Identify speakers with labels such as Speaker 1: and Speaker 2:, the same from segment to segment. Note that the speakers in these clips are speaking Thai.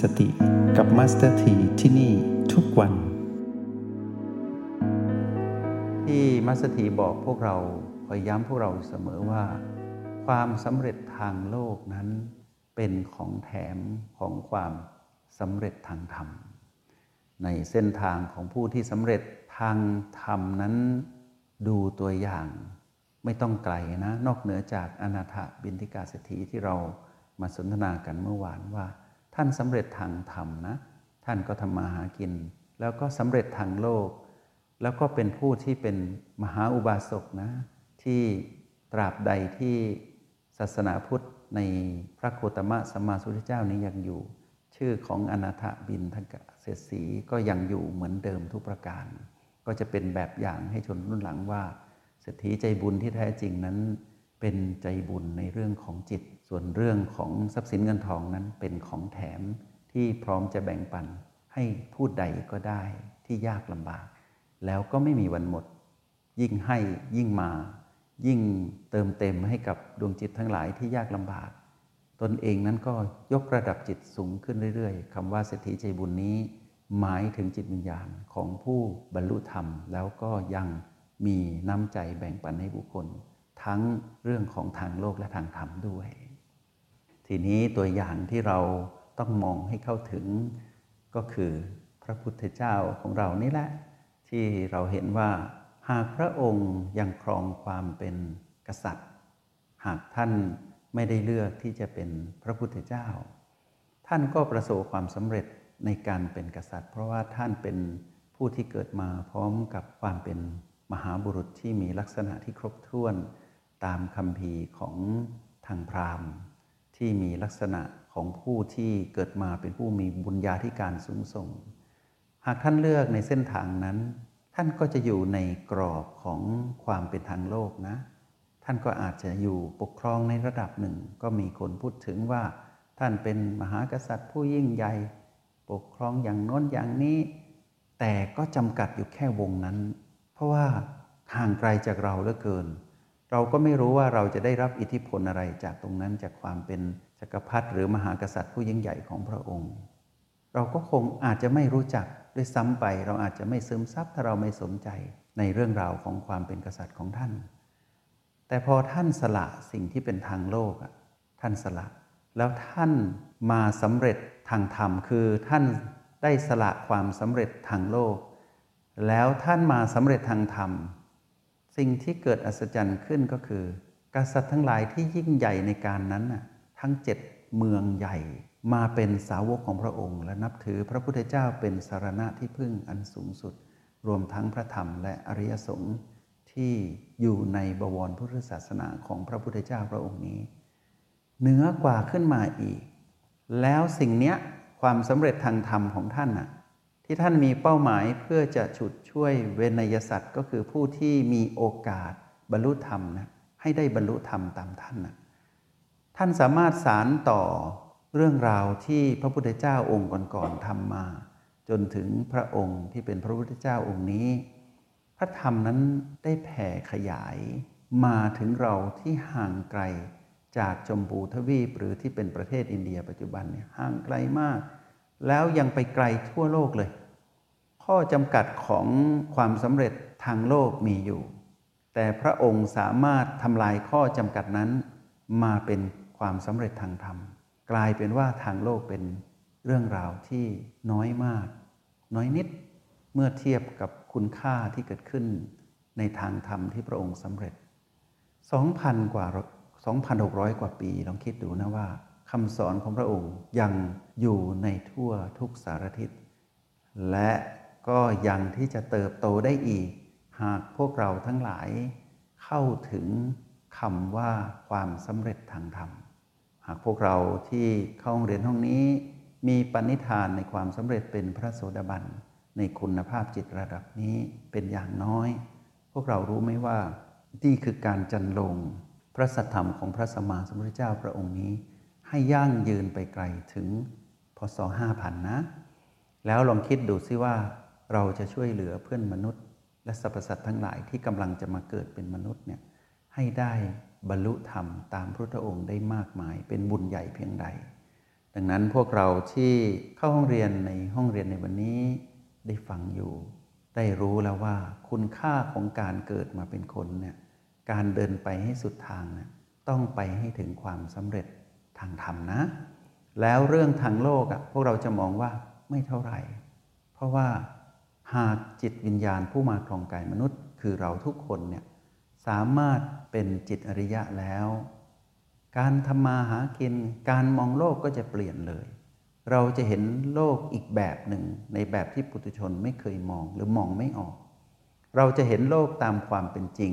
Speaker 1: สติกับมาสเตอร์ทีที่นี่ทุกวัน
Speaker 2: ที่มาสเตอร์ทีบอกพวกเราคอยย้ำพวกเราเสมอว่า ความสำเร็จทางโลกนั้นเป็นของแถมของความสำเร็จทางธรรม ในเส้นทางของผู้ที่สำเร็จทางธรรมนั้นดูตัวอย่างไม่ต้องไกลนะ นอกเหนือจากอนาถบินทิกาเศรษฐีที่เรามาสนทนากันเมื่อวานว่า ท่านสำเร็จทางธรรมนะ ท่านก็ทำมาหากิน แล้วก็สำเร็จทางโลก แล้วก็เป็นผู้ที่เป็นมหาอุบาสกนะ ที่ตราบใดที่ศาสนาพุทธในพระโคตมะสัมมาสุทธเจ้านี้ยังอยู่ ชื่อของอนาถบินทกเศรษฐีก็ยังอยู่เหมือนเดิมทุกประการ ก็จะเป็นแบบอย่างให้ชนรุ่นหลังว่าเศรษฐีใจบุญที่แท้จริงนั้น เป็นใจบุญในเรื่องของจิต ส่วนเรื่องของทรัพย์สินเงินทองนั้นเป็นของแถมที่พร้อมจะแบ่งปันให้ผู้ใดก็ได้ที่ยากลำบาก แล้วก็ไม่มีวันหมด ยิ่งให้ยิ่งมา ยิ่งเติมเต็มให้กับดวงจิตทั้งหลายที่ยากลำบาก ตนเองนั้นก็ยกระดับจิตสูงขึ้นเรื่อยๆคำว่าเศรษฐีใจบุญนี้ หมายถึงจิตวิญญาณของผู้บรรลุธรรม แล้วก็ยังมีน้ำใจแบ่งปันให้บุคคล ทั้งเรื่องของทางโลกและทางธรรมด้วย ทีนี้ตัวอย่างที่เราต้องมองให้เข้าถึงก็คือพระพุทธเจ้าของเรานี่แหละ ที่เราเห็นว่าหากพระองค์ยังครองความเป็นกษัตริย์ หากท่านไม่ได้เลือกที่จะเป็นพระพุทธเจ้า ท่านก็ประสบความสำเร็จในการเป็นกษัตริย์ เพราะว่าท่านเป็นผู้ที่เกิดมาพร้อมกับความเป็นมหาบุรุษที่มีลักษณะที่ครบถ้วนตามคำพีของทางพราหมณ์ ที่มีลักษณะของผู้ที่เกิดมาเป็นผู้มีบุญญาธิการสูงส่ง หากท่านเลือกในเส้นทางนั้น ท่านก็จะอยู่ในกรอบของความเป็นทางโลกนะ ท่านก็อาจจะอยู่ปกครองในระดับหนึ่ง ก็มีคนพูดถึงว่า ท่านเป็นมหากษัตริย์ผู้ยิ่งใหญ่ปกครองอย่างโน้นอย่างนี้ แต่ก็จำกัดอยู่แค่วงนั้น เพราะว่าห่างไกลจากเราเหลือเกิน เราก็ไม่รู้ว่าเราจะได้รับอิทธิพลอะไรจากตรงนั้นจากความเป็นจักรพรรดิหรือมหากษัตริย์ผู้ยิ่งใหญ่ของพระองค์ เราก็คงอาจจะไม่รู้จักด้วยซ้ำไป เราอาจจะไม่ซึมซับถ้าเราไม่สนใจในเรื่องราวของความเป็นกษัตริย์ของท่าน แต่พอท่านสละสิ่งที่เป็นทางโลกท่านสละ แล้วท่านมาสำเร็จทางธรรมคือท่านได้สละความสำเร็จทางโลก แล้วท่านมาสำเร็จทางธรรม สิ่งที่เกิดอัศจรรย์ขึ้นก็คือ กษัตริย์ทั้งหลายที่ยิ่งใหญ่ในการนั้นน่ะทั้งเจ็ดเมืองใหญ่ มาเป็นสาวกของพระองค์ และนับถือพระพุทธเจ้าเป็นสารณะที่พึ่งอันสูงสุด รวมทั้งพระธรรมและอริยสงฆ์ที่อยู่ในบวรพุทธศาสนาของพระพุทธเจ้าพระองค์นี้เหนือกว่าขึ้นมาอีก แล้วสิ่งเนี้ยความสำเร็จทางธรรมของท่านน่ะ ที่ท่านมีเป้าหมายเพื่อจะฉุดช่วยเวนยสัตว์ก็คือผู้ที่มีโอกาสบรรลุธรรมนะให้ได้บรรลุธรรมตามท่านนะท่านสามารถสารต่อเรื่องราวที่พระพุทธเจ้าองค์ก่อนๆทำมา จนถึงพระองค์ที่เป็นพระพุทธเจ้าองค์นี้ พระธรรมนั้นได้แผ่ขยายมาถึงเราที่ห่างไกลจากจมพูทวีปหรือที่เป็นประเทศอินเดียปัจจุบันเนี่ยห่างไกลมาก แล้วยังไปไกลทั่วโลกเลย ข้อจำกัดของความสำเร็จทางโลกมีอยู่ แต่พระองค์สามารถทำลายข้อจำกัดนั้น มาเป็นความสำเร็จทางธรรม กลายเป็นว่าทางโลกเป็นเรื่องราวที่น้อยมาก น้อยนิดเมื่อเทียบกับคุณค่าที่เกิดขึ้นในทางธรรมที่พระองค์สำเร็จ 2,000 กว่า 2,600 กว่าปีลองคิดดูนะว่า คำสอนของพระองค์ยังอยู่ในทั่วทุกสารทิศ และก็ยังที่จะเติบโตได้อีก หากพวกเราทั้งหลายเข้าถึงคำว่าความสำเร็จทางธรรม หากพวกเราที่เข้าเรียนห้องนี้ มีปณิธานในความสำเร็จเป็นพระโสดาบันในคุณภาพจิตระดับนี้เป็นอย่างน้อย พวกเรารู้ไหมว่านี่คือการจันลง พระสัทธรรมของพระสัมมาสัมพุทธเจ้าพระองค์นี้ ให้ยั่งยืนไปไกลถึงพศห้าพันนะ แล้วลองคิดดูซิว่าเราจะช่วยเหลือเพื่อนมนุษย์ และสรรพสัตว์ทั้งหลายที่กำลังจะมาเกิดเป็นมนุษย์เนี่ยให้ได้บรรลุธรรมตามพระพุทธองค์ได้มากมาย เป็นบุญใหญ่เพียงใด ดังนั้นพวกเราที่เข้าห้องเรียนในห้องเรียนในวันนี้ได้ฟังอยู่ ได้รู้แล้วว่าคุณค่าของการเกิดมาเป็นคนเนี่ยการเดินไปให้สุดทางเนี่ยต้องไปให้ถึงความสำเร็จ ทางธรรมนะ แล้วเรื่องทางโลกอะพวกเราจะมองว่าไม่เท่าไหร่ เพราะว่าหากจิตวิญญาณผู้มาครองกายมนุษย์ คือเราทุกคนเนี่ยสามารถเป็นจิตอริยะแล้ว การทำมาหากิน การมองโลกก็จะเปลี่ยนเลย เราจะเห็นโลกอีกแบบหนึ่ง ในแบบที่ปุถุชนไม่เคยมองหรือมองไม่ออก เราจะเห็นโลกตามความเป็นจริง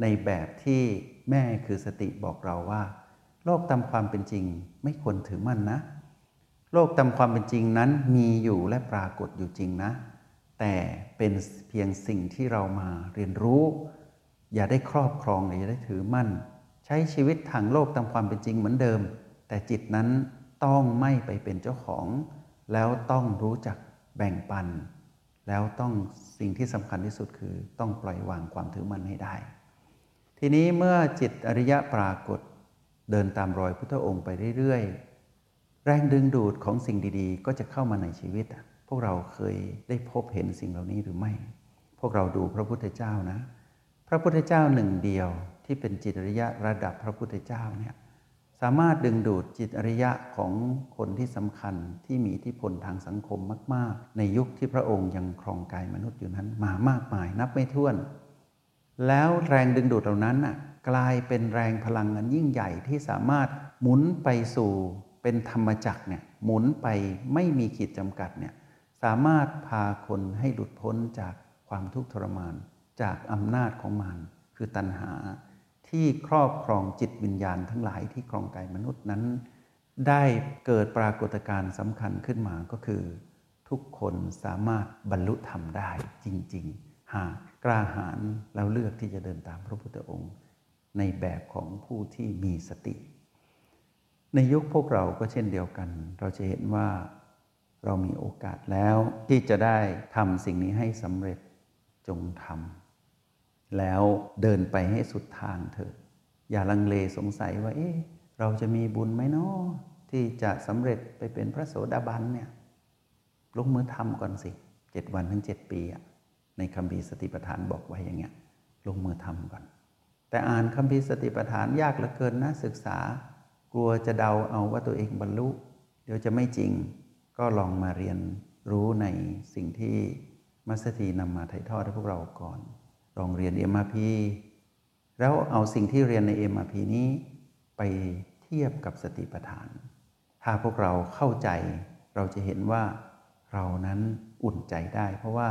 Speaker 2: ในแบบที่แม่คือสติบอกเราว่า โลกตามความเป็นจริงไม่ควรถือมั่นนะ โลกตามความเป็นจริงนั้นมีอยู่และปรากฏอยู่จริงนะ แต่เป็นเพียงสิ่งที่เรามาเรียนรู้ อย่าได้ครอบครองหรือย่าได้ถือมั่น ใช้ชีวิตทางโลกตามความเป็นจริงเหมือนเดิม แต่จิตนั้นต้องไม่ไปเป็นเจ้าของ แล้วต้องรู้จักแบ่งปัน แล้วต้องสิ่งที่สำคัญที่สุดคือต้องปล่อยวางความถือมั่นให้ได้ ทีนี้เมื่อจิตอริยะปรากฏ เดินตามรอยพุทธองค์ไปเรื่อยๆ แรงดึงดูดของสิ่งดีๆ ก็จะเข้ามาในชีวิต พวกเราเคยได้พบเห็นสิ่งเหล่านี้หรือไม่ พวกเราดูพระพุทธเจ้านะ พระพุทธเจ้าหนึ่งเดียวที่เป็นจิตอริยะระดับพระพุทธเจ้าเนี่ยสามารถดึงดูดจิตอริยะของคนที่สำคัญที่มีอิทธิพลทางสังคมมาก ๆ ในยุคที่พระองค์ยังครองกายมนุษย์อยู่นั้นมามากมายนับไม่ถ้วน แล้วแรงดึงดูดเหล่านั้นน่ะกลายเป็นแรงพลังอันยิ่งใหญ่ที่สามารถหมุนไปสู่เป็นธรรมจักรเนี่ยหมุนไปไม่มีขีดจำกัดเนี่ยสามารถพาคนให้หลุดพ้นจากความทุกข์ทรมาน จากอำนาจของมัน คือตัณหาที่ครอบครองจิตวิญญาณทั้งหลายที่ครองกายมนุษย์นั้น ได้เกิดปรากฏการณ์สำคัญขึ้นมาก็คือ ทุกคนสามารถบรรลุธรรมได้จริง ๆ หาก กล้าหาญแล้วเลือกที่จะเดินตามพระพุทธองค์ ในแบบของผู้ที่มีสติ ในยุคพวกเราก็เช่นเดียวกัน เราจะเห็นว่าเรามีโอกาสแล้วที่จะได้ทำสิ่งนี้ให้สำเร็จจงทำแล้วเดินไปให้สุดทางเถอะ อย่าลังเลสงสัยว่า เอ๊ะเราจะมีบุญไหมเนาะที่จะสำเร็จไปเป็นพระโสดาบันเนี่ยลงมือทำก่อนสิเจ็ดวันถึงเจ็ดปีอะ ในคำพีสติปัฏฐานบอกไว้อย่างเงี้ยลงมือทำก่อน แต่อ่านคำพีสติปัฏฐานยากเหลือเกินนะศึกษา กลัวจะเดาเอาว่าตัวเองบรรลุ เดี๋ยวจะไม่จริง ก็ลองมาเรียนรู้ในสิ่งที่มัสถีนำมาถ่ายทอดให้พวกเราก่อน ลองเรียน MRP แล้วเอาสิ่งที่เรียนใน MRP นี้ ไปเทียบกับสติปัฏฐาน ถ้าพวกเราเข้าใจเราจะเห็นว่าเรานั้นอุ่นใจได้ เพราะว่า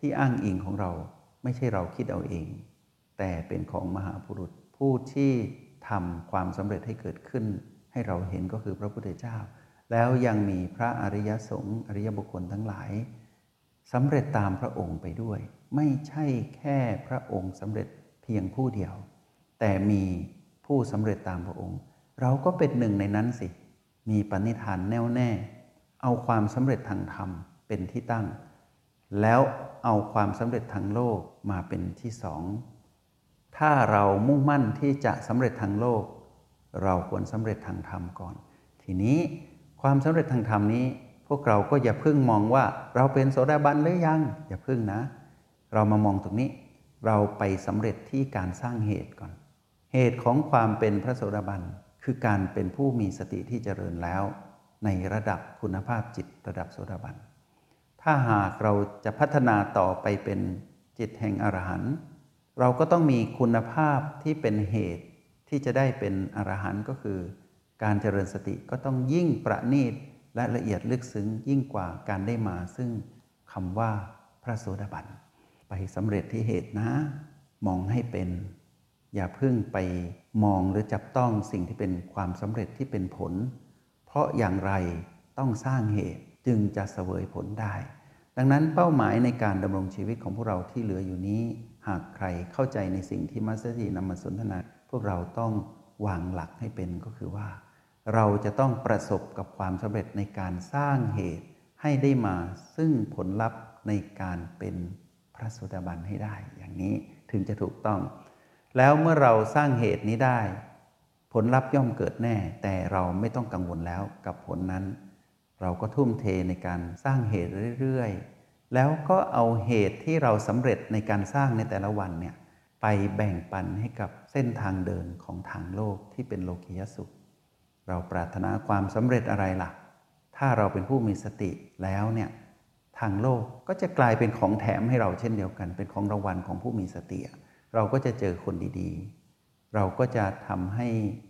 Speaker 2: ที่อ้างอิงของเราไม่ใช่เราคิดเอาเอง แต่เป็นของมหาบุรุษผู้ที่ทำความสำเร็จให้เกิดขึ้น ให้เราเห็นก็คือพระพุทธเจ้า แล้วยังมีพระอริยสงฆ์อริยบุคคลทั้งหลายสำเร็จตามพระองค์ไปด้วย ไม่ใช่แค่พระองค์สำเร็จเพียงผู้เดียว แต่มีผู้สำเร็จตามพระองค์ เราก็เป็นหนึ่งในนั้นสิ มีปณิธานแน่วแน่ เอาความสำเร็จทางธรรมเป็นที่ตั้ง แล้ว เอาความสำเร็จทางโลกมาเป็นที่สอง ถ้าเรามุ่งมั่นที่จะสำเร็จทางโลก เราควรสำเร็จทางธรรมก่อน ทีนี้ความสำเร็จทางธรรมนี้ พวกเราก็อย่าเพิ่งมองว่าเราเป็นโสดาบันหรือยัง อย่าเพิ่งนะ เรามามองตรงนี้ เราไปสำเร็จที่การสร้างเหตุก่อน เหตุของความเป็นพระโสดาบันคือการเป็นผู้มีสติที่เจริญแล้ว ในระดับคุณภาพจิตระดับโสดาบัน ถ้าหากเราจะพัฒนาต่อไปเป็นจิตแห่งอรหันต์เราก็ต้องมีคุณภาพที่เป็นเหตุที่จะได้เป็นอรหันต์ก็คือ การเจริญสติก็ต้องยิ่งประณีตและละเอียดลึกซึ้งยิ่งกว่าการได้มา ซึ่งคำว่าพระโสดาบันไปสำเร็จที่เหตุนะ มองให้เป็น อย่าเพิ่งไปมองหรือจับต้องสิ่งที่เป็นความสำเร็จที่เป็นผล เพราะอย่างไรต้องสร้างเหตุ จึงจะเสวยผลได้ ดังนั้นเป้าหมายในการดำรงชีวิตของพวกเราที่เหลืออยู่นี้ หากใครเข้าใจในสิ่งที่มัสยิดนำมาสนทนา พวกเราต้องวางหลักให้เป็นก็คือว่า เราจะต้องประสบกับความสำเร็จในการสร้างเหตุให้ได้มาซึ่งผลลัพธ์ในการเป็นพระโสดาบันให้ได้ อย่างนี้ถึงจะถูกต้อง แล้วเมื่อเราสร้างเหตุนี้ได้ ผลลัพธ์ย่อมเกิดแน่ แต่เราไม่ต้องกังวลแล้วกับผลนั้น เราก็ทุ่มเทในการสร้างเหตุเรื่อยๆ แล้วก็เอาเหตุที่เราสำเร็จในการสร้างในแต่ละวันเนี่ยไปแบ่งปันให้กับเส้นทางเดินของทางโลกที่เป็นโลกิยสุข เราปรารถนาความสำเร็จอะไรล่ะ ถ้าเราเป็นผู้มีสติแล้วเนี่ยทางโลกก็จะกลายเป็นของแถมให้เราเช่นเดียวกัน เป็นของรางวัลของผู้มีสติ เราก็จะเจอคนดีๆ เราก็จะทำให้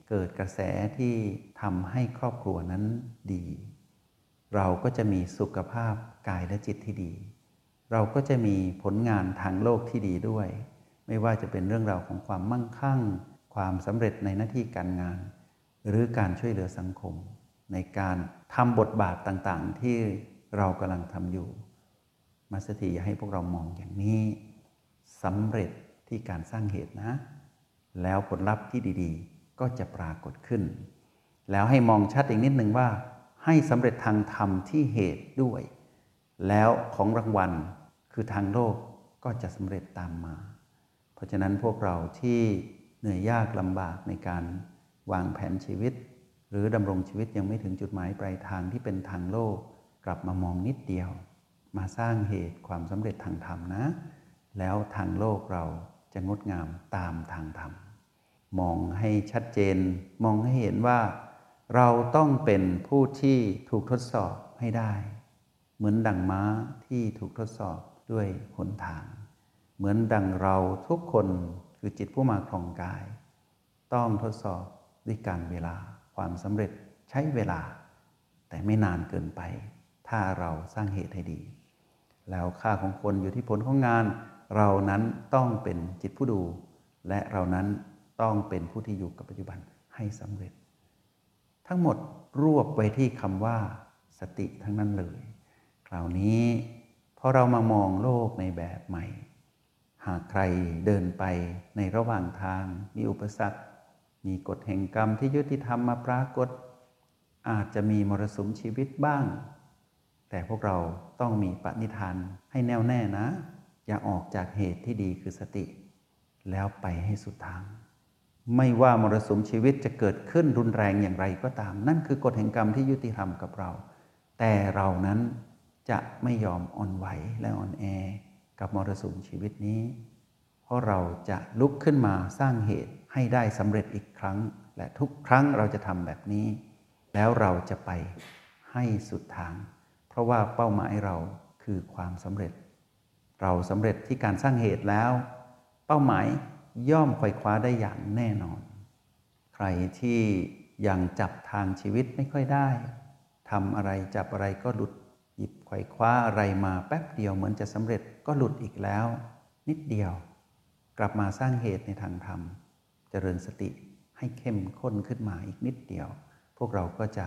Speaker 2: เกิดกระแสที่ทำให้ครอบครัวนั้นดี เราก็จะมีสุขภาพกายและจิตที่ดี เราก็จะมีผลงานทางโลกที่ดีด้วย ไม่ว่าจะเป็นเรื่องราวของความมั่งคั่ง ความสำเร็จในหน้าที่การงาน หรือการช่วยเหลือสังคม ในการทำบทบาทต่างๆ ที่เรากำลังทำอยู่มาสถีให้พวกเรามองอย่างนี้สำเร็จที่การสร้างเหตุนะ แล้วผลลัพธ์ที่ดีๆ ก็จะปรากฏขึ้น แล้วให้มองชัดอีกนิดหนึ่งว่า ให้สำเร็จทางธรรมที่เหตุด้วย แล้วของรางวัลคือทางโลกก็จะสำเร็จตามมา เพราะฉะนั้นพวกเราที่เหนื่อยยากลำบากในการวางแผนชีวิต หรือดำรงชีวิตยังไม่ถึงจุดหมายปลายทางที่เป็นทางโลก กลับมามองนิดเดียว มาสร้างเหตุความสำเร็จทางธรรมนะ แล้วทางโลกเราจะงดงามตามทางธรรม มองให้ชัดเจน มองให้เห็นว่า เราต้องเป็นผู้ที่ถูกทดสอบให้ได้ เหมือนดังม้าที่ถูกทดสอบด้วยหนทาง เหมือนดังเราทุกคนคือจิตผู้มาครองกาย ต้องทดสอบด้วยการเวลาความสำเร็จใช้เวลา แต่ไม่นานเกินไป ถ้าเราสร้างเหตุให้ดี แล้วค่าของคนอยู่ที่ผลของงาน เรานั้นต้องเป็นจิตผู้ดู และเรานั้นต้องเป็นผู้ที่อยู่กับปัจจุบันให้สำเร็จ ทั้งหมดรวบไว้ที่คำว่าสติทั้งนั้นเลย คราวนี้พอเรามามองโลกในแบบใหม่ หากใครเดินไปในระหว่างทาง มีอุปสรรค มีกฎแห่งกรรมที่ยุติธรรมมาปรากฏ อาจจะมีมรสุมชีวิตบ้าง แต่พวกเราต้องมีปณิธานให้แน่วแน่นะ อย่าออกจากเหตุที่ดีคือสติ แล้วไปให้สุดทาง ไม่ว่ามรสุมชีวิตจะเกิดขึ้นรุนแรงอย่างไรก็ตาม นั่นคือกฎแห่งกรรมที่ยุติธรรมกับเรา แต่เรานั้นจะไม่ยอมอ่อนไหวและอ่อนแอกับมรสุมชีวิตนี้ เพราะเราจะลุกขึ้นมาสร้างเหตุให้ได้สำเร็จอีกครั้ง และทุกครั้งเราจะทำแบบนี้ แล้วเราจะไปให้สุดทาง เพราะว่าเป้าหมายเราคือความสำเร็จ เราสำเร็จที่การสร้างเหตุแล้ว เป้าหมาย ย่อมไขว่คว้าได้อย่างแน่นอน ใครที่ยังจับทางชีวิตไม่ค่อยได้ทำอะไรจับอะไรก็หลุดหยิบไขว่คว้าอะไรมาแป๊บเดียวเหมือนจะสำเร็จก็หลุดอีกแล้ว นิดเดียว กลับมาสร้างเหตุในทางธรรม เจริญสติให้เข้มข้นขึ้นมาอีกนิดเดียว พวกเราก็จะ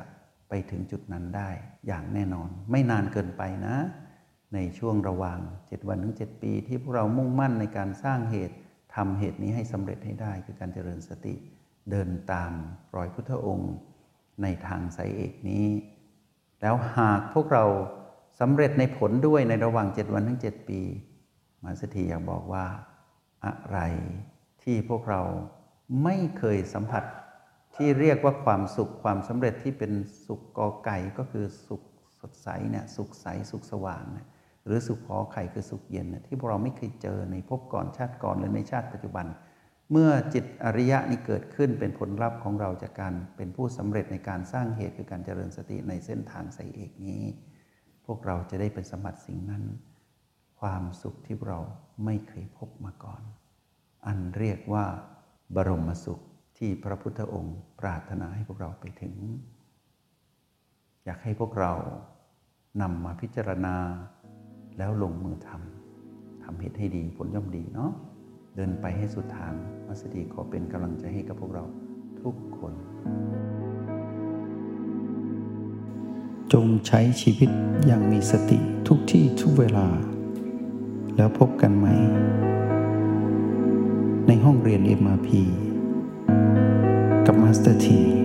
Speaker 2: ไปถึงจุดนั้นได้อย่างแน่นอน ไม่นานเกินไปนะ ในช่วงระหว่าง 7 วันถึง 7 ปีที่พวกเรามุ่งมั่นในการสร้างเหตุ ทำเหตุนี้ให้สำเร็จให้ได้คือการเจริญสติเดินตามรอยพุทธองค์ ในทางสายเอกนี้ แล้วหากพวกเราสำเร็จในผลด้วยในระหว่าง 7 วันถึง7 ปี มาสถีอยากบอกว่าอะไรที่พวกเราไม่เคยสัมผัสที่เรียกว่าความสุขความสำเร็จที่เป็นสุขกอไก่ก็คือสุขสดใสเนี่ยสุขใสสุขสว่างเนี่ย หรือสุขขอไข่คือสุขเย็นที่พวกเราไม่เคยเจอในภพก่อนชาติก่อนหรือในชาติปัจจุบัน เมื่อจิตอริยะนี้เกิดขึ้นเป็นผลลัพธ์ของเราจากการเป็นผู้สำเร็จในการสร้างเหตุคือการเจริญสติในเส้นทางสายเอกนี้ พวกเราจะได้เป็นสมบัติสิ่งนั้น ความสุขที่เราไม่เคยพบมาก่อน อันเรียกว่าบรมสุขที่พระพุทธองค์ปรารถนาให้พวกเราไปถึง อยากให้พวกเรานำมาพิจารณา แล้วลงมือทำทำเหตุให้ดีผลย่อมดีเนาะเดินไปให้สุดทางมัสดีขอเป็นกำลังใจให้กับพวกเราทุกคน
Speaker 1: จงใช้ชีวิตอย่างมีสติทุกที่ทุกเวลา แล้วพบกันใหม่ ในห้องเรียน MRP กับมาสเตอร์ที